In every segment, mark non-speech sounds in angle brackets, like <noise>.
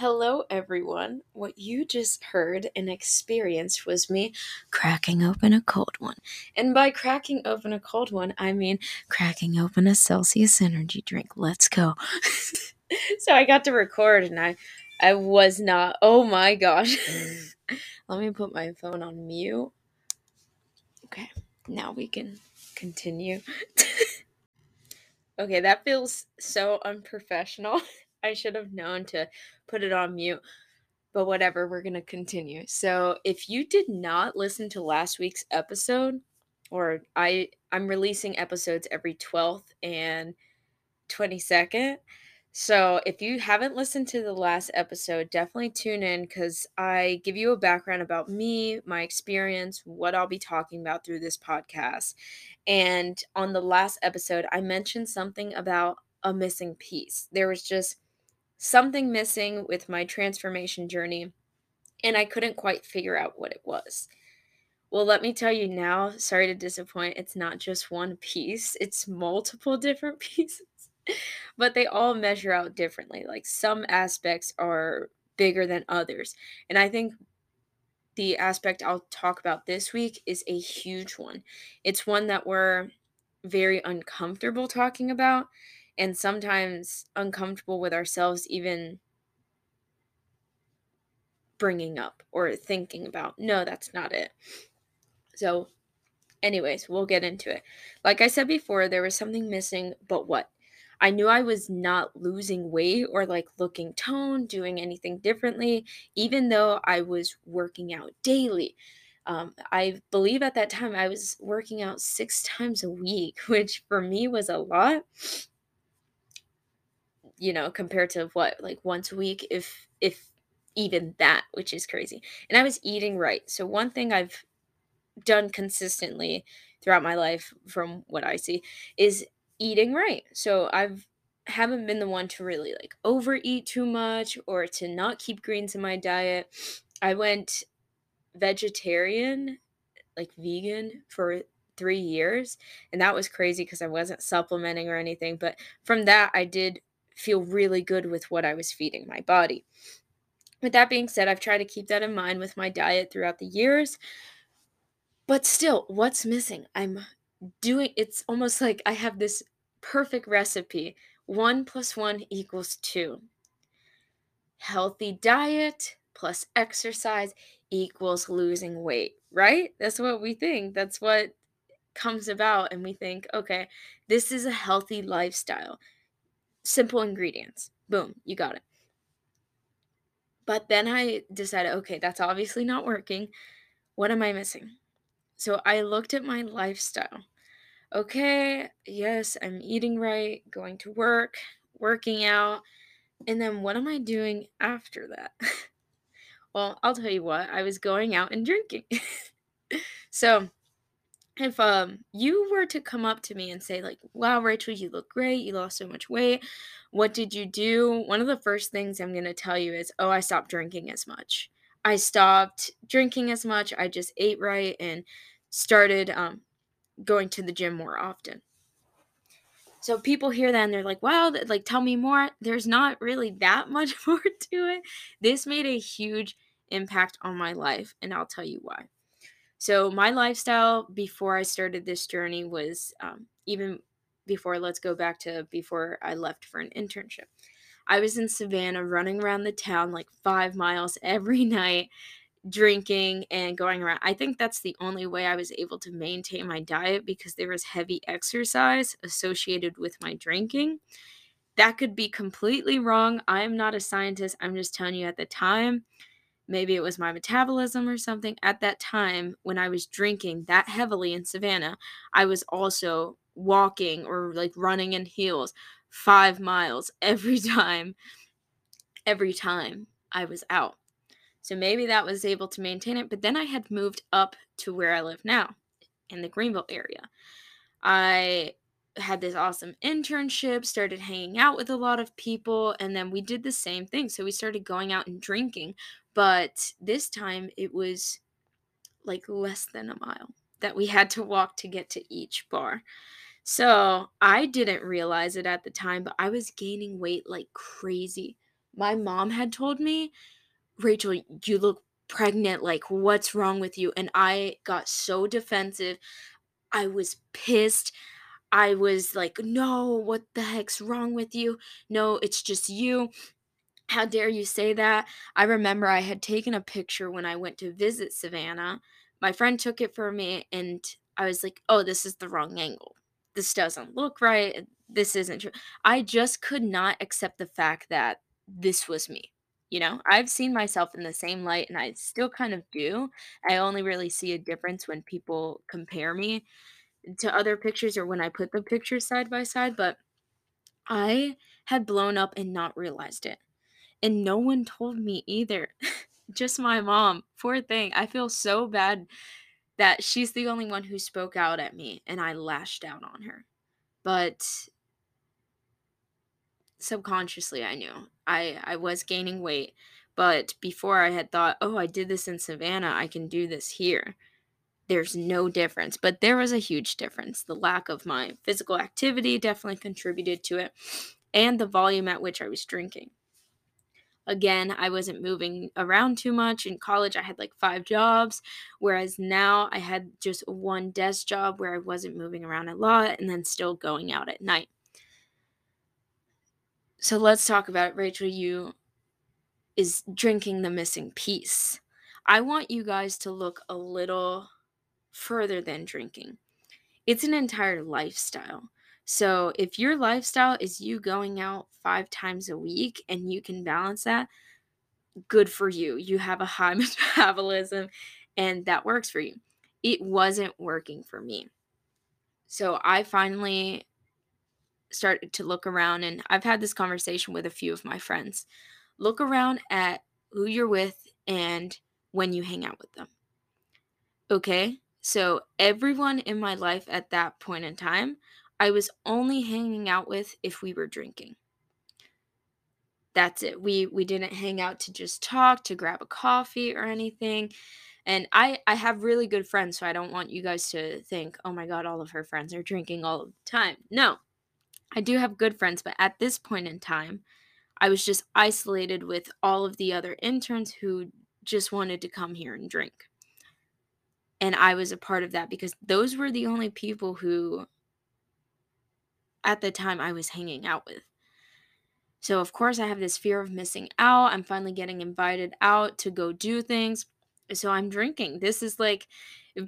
Hello, everyone. What you just heard and experienced was me cracking open a cold one. And by cracking open a cold one, I mean cracking open a Celsius energy drink. Let's go. <laughs> so I got to record and I I was not. Oh my gosh. <laughs> Let me put my phone on mute. Okay. Now we can continue. <laughs> okay, that feels so unprofessional. I should have known to put it on mute. But whatever, we're going to continue. So, if you did not listen to last week's episode, or I I'm releasing episodes every 12th and 22nd. So, if you haven't listened to the last episode, definitely tune in cuz I give you a background about me, my experience, what I'll be talking about through this podcast. And on the last episode, I mentioned something about a missing piece. There was just something missing with my transformation journey, and I couldn't quite figure out what it was. Well, let me tell you now, sorry to disappoint, it's not just one piece, it's multiple <laughs> different pieces. but they all measure out differently. Like some aspects are bigger than others. And I think the aspect I'll talk about this week is a huge one. It's one that we're very uncomfortable talking about and sometimes uncomfortable with ourselves even bringing up or thinking about. No, that's not it. So, anyways, we'll get into it. Like I said before, there was something missing, but what? I knew I was not losing weight or like looking toned, doing anything differently, even though I was working out daily. Um, I believe at that time I was working out six times a week, <laughs> which for me was a lot you know, compared to what, like once a week, if if even that, which is crazy. And I was eating right. So one thing I've done consistently throughout my life from what I see is eating right. So I've haven't been the one to really like overeat too much or to not keep greens in my diet. I went vegetarian, like vegan for 3 years, and that was crazy cuz I wasn't supplementing or anything, but from that I did feel really good with what I was feeding my body. With that being said, I've tried to keep that in mind with my diet throughout the years. But still, what's missing? I'm doing it's almost like I have this perfect recipe. One plus one equals two. Healthy diet plus exercise equals losing weight, right? That's what we think. That's what comes about. And we think, okay, this is a healthy lifestyle simple ingredients. Boom, you got it. But then I decided, okay, that's obviously not working. What am I missing? So I looked at my lifestyle. Okay, yes, I'm eating right, going to work, working out. And then what am I doing after that? <laughs> well, I'll tell you what, I was going out and drinking. <laughs> so if um you were to come up to me and say like wow rachel you look great you lost so much weight what did you do? one of the first things i'm going to tell you is oh i stopped drinking as much. I stopped drinking as much i just ate right and started um going to the gym more often. So people hear that and they're like wow like tell me more. There's not really that <laughs> much more to it. This made a huge impact on my life and i'll tell you why so my lifestyle before I started this journey was um, even before. Let's go back to before I left for an internship. I was in Savannah running around the town like five miles every <laughs> night, drinking and going around. I think that's the only way I was able to maintain my diet because there was heavy exercise associated with my drinking. That could be completely wrong. I am not a scientist. I'm just telling you at the time maybe it was my metabolism or something. At that time, when I was drinking that heavily in Savannah, I was also walking or like running in heels five miles <laughs> every time, every time I was out. So maybe that was able to maintain it. But then I had moved up to where I live now in the Greenville area. I had this awesome internship, started hanging out with a lot of people, and then we did the same thing. So we started going out and drinking but this time it was like less than a mile that we had to walk to get to each bar. So I didn't realize it at the time, but I was gaining weight like crazy My mom had told me, "Rachel, you look pregnant. Like, what's wrong with you?" And I got so defensive. I was pissed. I was like, "No, what the heck's wrong with you? No, it's just you. How dare you say that?" I remember I had taken a picture when I went to visit Savannah. My friend took it for me, and I was like, "Oh, this is the wrong angle. This doesn't look right. This isn't true." I just could not accept the fact that this was me. You know, I've seen myself in the same light, and I still kind of do. I only really see a difference when people compare me to other pictures or when I put the pictures side by side, but I had blown up and not realized it. And no one told me either. <laughs> Just my mom. Poor thing. I feel so bad that she's the only one who spoke out at me and I lashed out on her. But subconsciously I knew. I I was gaining weight, but before I had thought, "Oh, I did this in Savannah, I can do this here." There's no difference, but there was a huge difference. The lack of my physical activity definitely contributed to it, and the volume at which I was drinking. Again, I wasn't moving around too much. In college, I had like five jobs, whereas now I had just one desk job where I wasn't moving around a lot and then still going out at night. So let's talk about it. Rachel, you is drinking the missing piece. I want you guys to look a little further than drinking. It's an entire lifestyle. So if your lifestyle is you going out five times a week and you can balance that, good for you. You have a high <laughs> metabolism and that works for you. It wasn't working for me. So I finally started to look around and I've had this conversation with a few of my friends. Look around at who you're with and when you hang out with them. Okay? So, everyone in my life at that point in time, I was only hanging out with if we were drinking. That's it. We we didn't hang out to just talk, to grab a coffee or anything. And I I have really good friends, so I don't want you guys to think, "Oh my god, all of her friends are drinking all the time." No. I do have good friends, but at this point in time, I was just isolated with all of the other interns who just wanted to come here and drink and I was a part of that because those were the only people who at the time I was hanging out with. So of course I have this fear of missing out. I'm finally getting invited out to go do things. So I'm drinking. This is like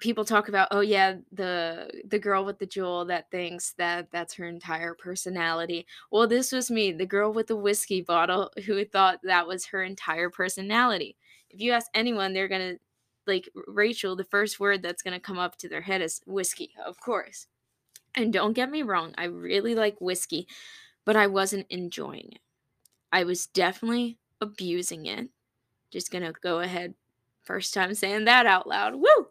people talk about, oh yeah, the the girl with the Juul that thinks that that's her entire personality. Well, this was me, the girl with the whiskey bottle <laughs> who thought that was her entire personality. If you ask anyone, they're going to like Rachel, the first word that's going to come up to their head is whiskey, of course. And don't get me wrong, I really like whiskey, but I wasn't enjoying it. I was definitely abusing it. Just to go ahead, first time saying that out loud. Woo!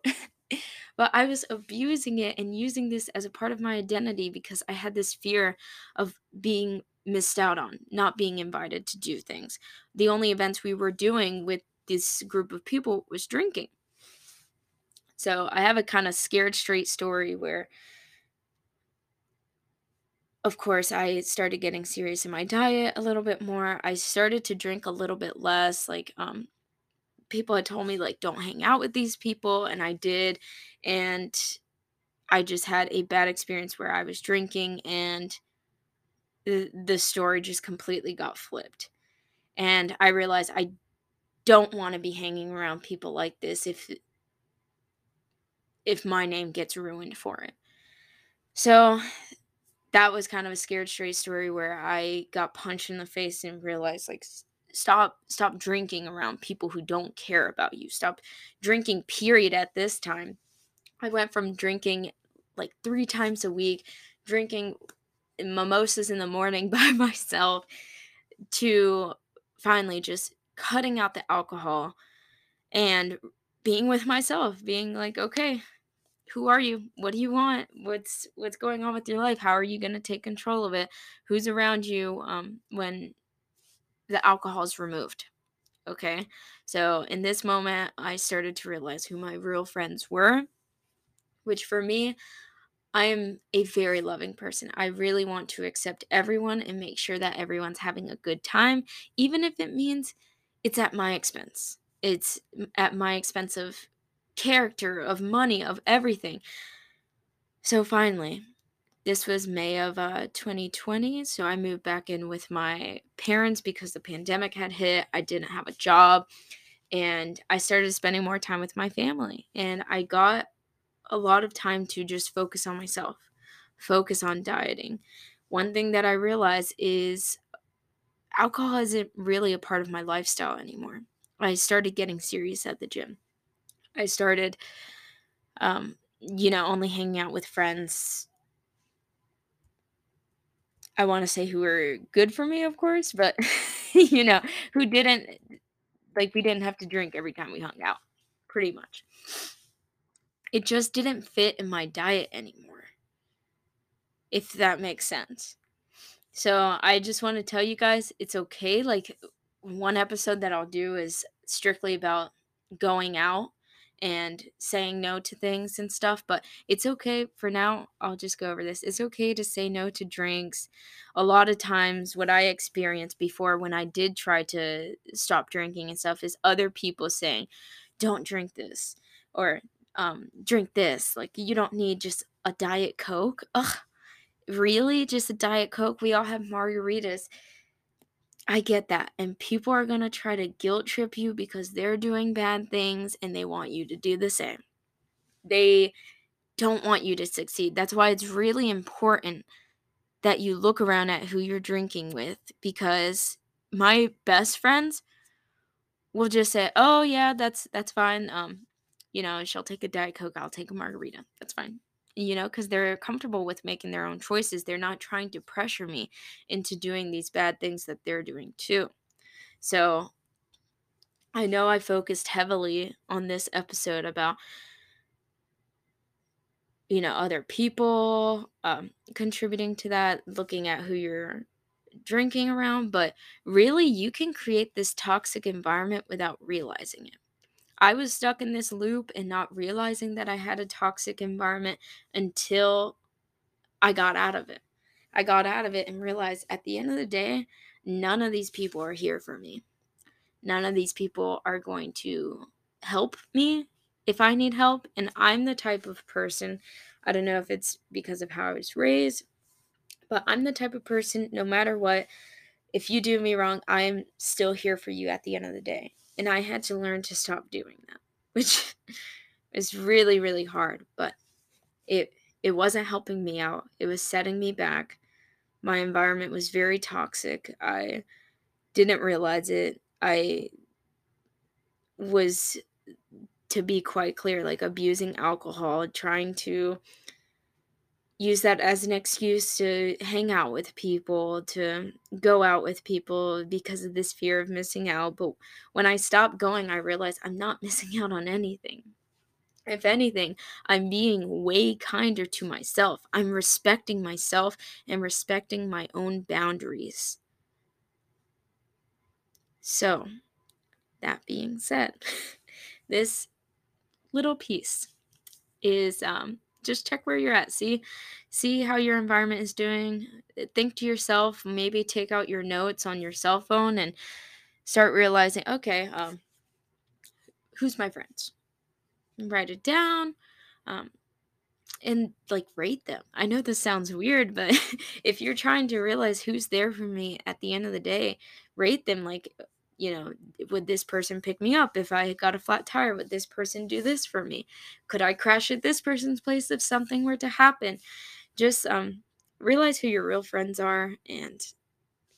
<laughs> but I was abusing it and using this as a part of my identity because I had this fear of being missed out on, not being invited to do things. The only events we were doing with this group of people was drinking. So I have a kind of scared straight story where, of course, I started getting serious in my diet a little bit more. I started to drink a little bit less. Like, um, people had told me, like, don't hang out with these people. And I did. And I just had a bad experience where I was drinking and the, the story just completely got flipped. And I realized I don't want to be hanging around people like this if if my name gets ruined for it. So that was kind of a scared straight story where I got punched in the face and realized like stop stop drinking around people who don't care about you. Stop drinking period at this time. I went from drinking like 3 times a week, drinking mimosas in the morning <laughs> by myself to finally just cutting out the alcohol and being with myself, being like, okay, who are you? What do you want? What's what's going on with your life? How are you going to take control of it? Who's around you um, when the alcohol is removed okay? So in this moment i started to realize who my real friends were which for me I am a very loving person. I really want to accept everyone and make sure that everyone's having a good time, even if it means it's at my expense. It's at my expense of character, of money, of everything. So finally, this was May of uh, 2020. So I moved back in with my parents because the pandemic had hit. I didn't have a job and I started spending more time with my family. And I got a lot of time to just focus on myself, focus on dieting. One thing that I realized is alcohol isn't really a part of my lifestyle anymore. I started getting serious at the gym. I started, um, you know, only hanging out with friends. I want to say who were good for me, of course, but, <laughs> you know, who didn't, like, we didn't have to drink every time we hung out, pretty much. It just didn't fit in my diet anymore, if that makes sense. So I just want to tell you guys it's okay. Like one episode that I'll do is strictly about going out and saying no to things and stuff, but it's okay for now. I'll just go over this. It's okay to say no to drinks. A lot of times, what I experienced before when I did try to stop drinking and stuff is other people saying, don't drink this or um, drink this. Like, you don't need just a Diet Coke. Ugh really just a diet coke we all have margaritas i get that and people are going to try to guilt trip you because they're doing bad things and they want you to do the same. They don't want you to succeed. That's why it's really important that you look around at who you're drinking with because my best friends will just say oh yeah that's that's fine um you know she'll take a diet coke i'll take a margarita that's fine you know, because they're comfortable with making their own choices. They're not trying to pressure me into doing these bad things that they're doing too. So I know I focused heavily on this episode about, you know, other people um, contributing to that, looking at who you're drinking around, but really you can create this toxic environment without realizing it. I was stuck in this loop and not realizing that I had a toxic environment until I got out of it. I got out of it and realized at the end of the day, none of these people are here for me. None of these people are going to help me if I need help. And I'm the type of person, I don't know if it's because of how I was raised, but I'm the type of person, no matter what, if you do me wrong, I'm still here for you at the end of the day. And I had to learn to stop doing that, <laughs> which is really, really hard, but it it wasn't helping me out. It was setting me back. My environment was very toxic. I didn't realize it. I was to be quite clear like abusing alcohol, trying to use that as an excuse to hang out with people, to go out with people because of this fear of missing out. But when I stopped going, I realized I'm not <laughs> missing out on anything. If anything, I'm being way kinder to myself. I'm respecting myself and respecting my own boundaries. So, that being said, <laughs> this little piece is um, just check where you're at. See see how your environment is doing. Think to yourself, maybe take out your notes on your cell phone and start realizing, okay, um, who's my friends? Write it down. Um, and like rate them. I know this sounds weird, but <laughs> if you're trying to realize who's there for me at the end of the day, rate them like you know, would this person pick me up if I got a flat tire? Would this person do this for me? Could I crash at this person's place if something were to happen? Just um, realize who your real friends are and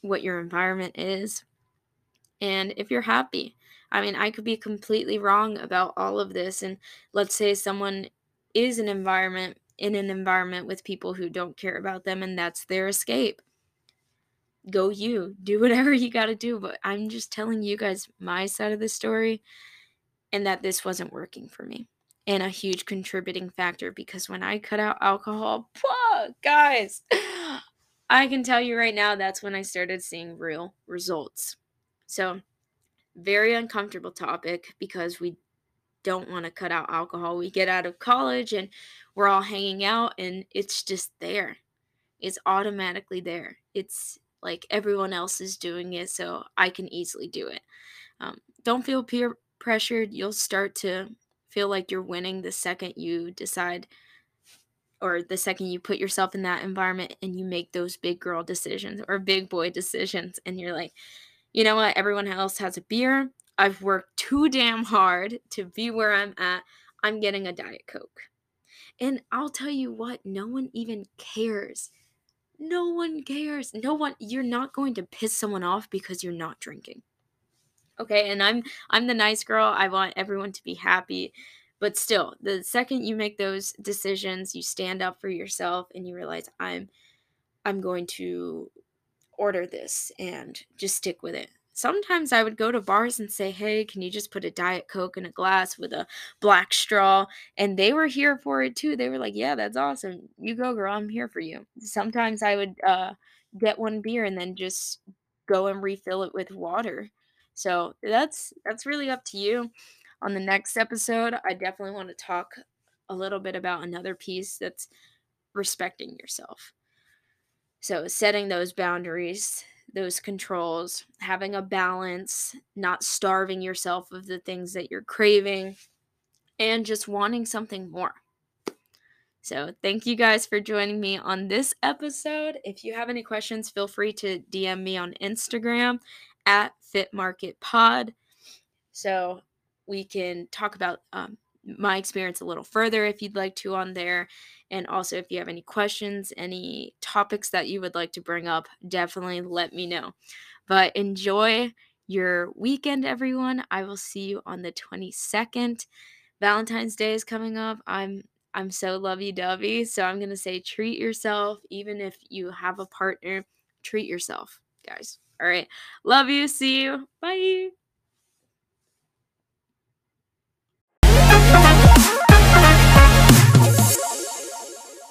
what your environment is. And if you're happy, I mean, I could be completely wrong about all of this. And let's say someone is an environment in an environment with people who don't care about them, and that's their escape go you. Do whatever you got to do. But I'm just telling you guys my side of the story and that this wasn't working for me. And a huge contributing factor because when I cut out alcohol, whoa, guys, <gasps> I can tell you right now that's when I started seeing real results. So, very uncomfortable topic because we don't want to cut out alcohol. We get out of college and we're all hanging out and it's just there. It's automatically there. It's like everyone else is doing it, so I can easily do it. Um, don't feel peer pressured. You'll start to feel like you're winning the second you decide or the second you put yourself in that environment and you make those big girl decisions or big boy decisions and you're like, you know what, everyone else has a beer. I've worked too damn hard to be where I'm at. I'm getting a Diet Coke. And I'll tell you what, no one even cares. No one cares. No one, you're not going to piss someone off because you're not drinking. Okay, and I'm I'm the nice girl. I want everyone to be happy. But still, the second you make those decisions, you stand up for yourself and you realize I'm I'm going to order this and just stick with it. Sometimes I would go to bars and say, "Hey, can you just put a diet coke in a glass with a black straw?" And they were here for it too. They were like, "Yeah, that's awesome. You go, girl. I'm here for you." Sometimes I would uh get one beer and then just go and refill it with water. So, that's that's really up to you on the next episode, I definitely want to talk a little bit about another piece that's respecting yourself. So, setting those boundaries, those controls, having a balance, not starving yourself of the things that you're craving, and just wanting something more. So, thank you guys for joining me on this episode. If you have any questions, feel free to DM me on Instagram at FitMarketPod. So, we can talk about um, my experience a little further if you'd like to on there. And also, if you have any questions, any topics that you would like to bring up, definitely let me know. But enjoy your weekend, everyone. I will see you on the 22nd. Valentine's Day is coming up. I'm I'm so lovey dovey. So I'm going to say treat yourself. Even if you have a partner, treat yourself, guys. All right. Love you. See you. Bye.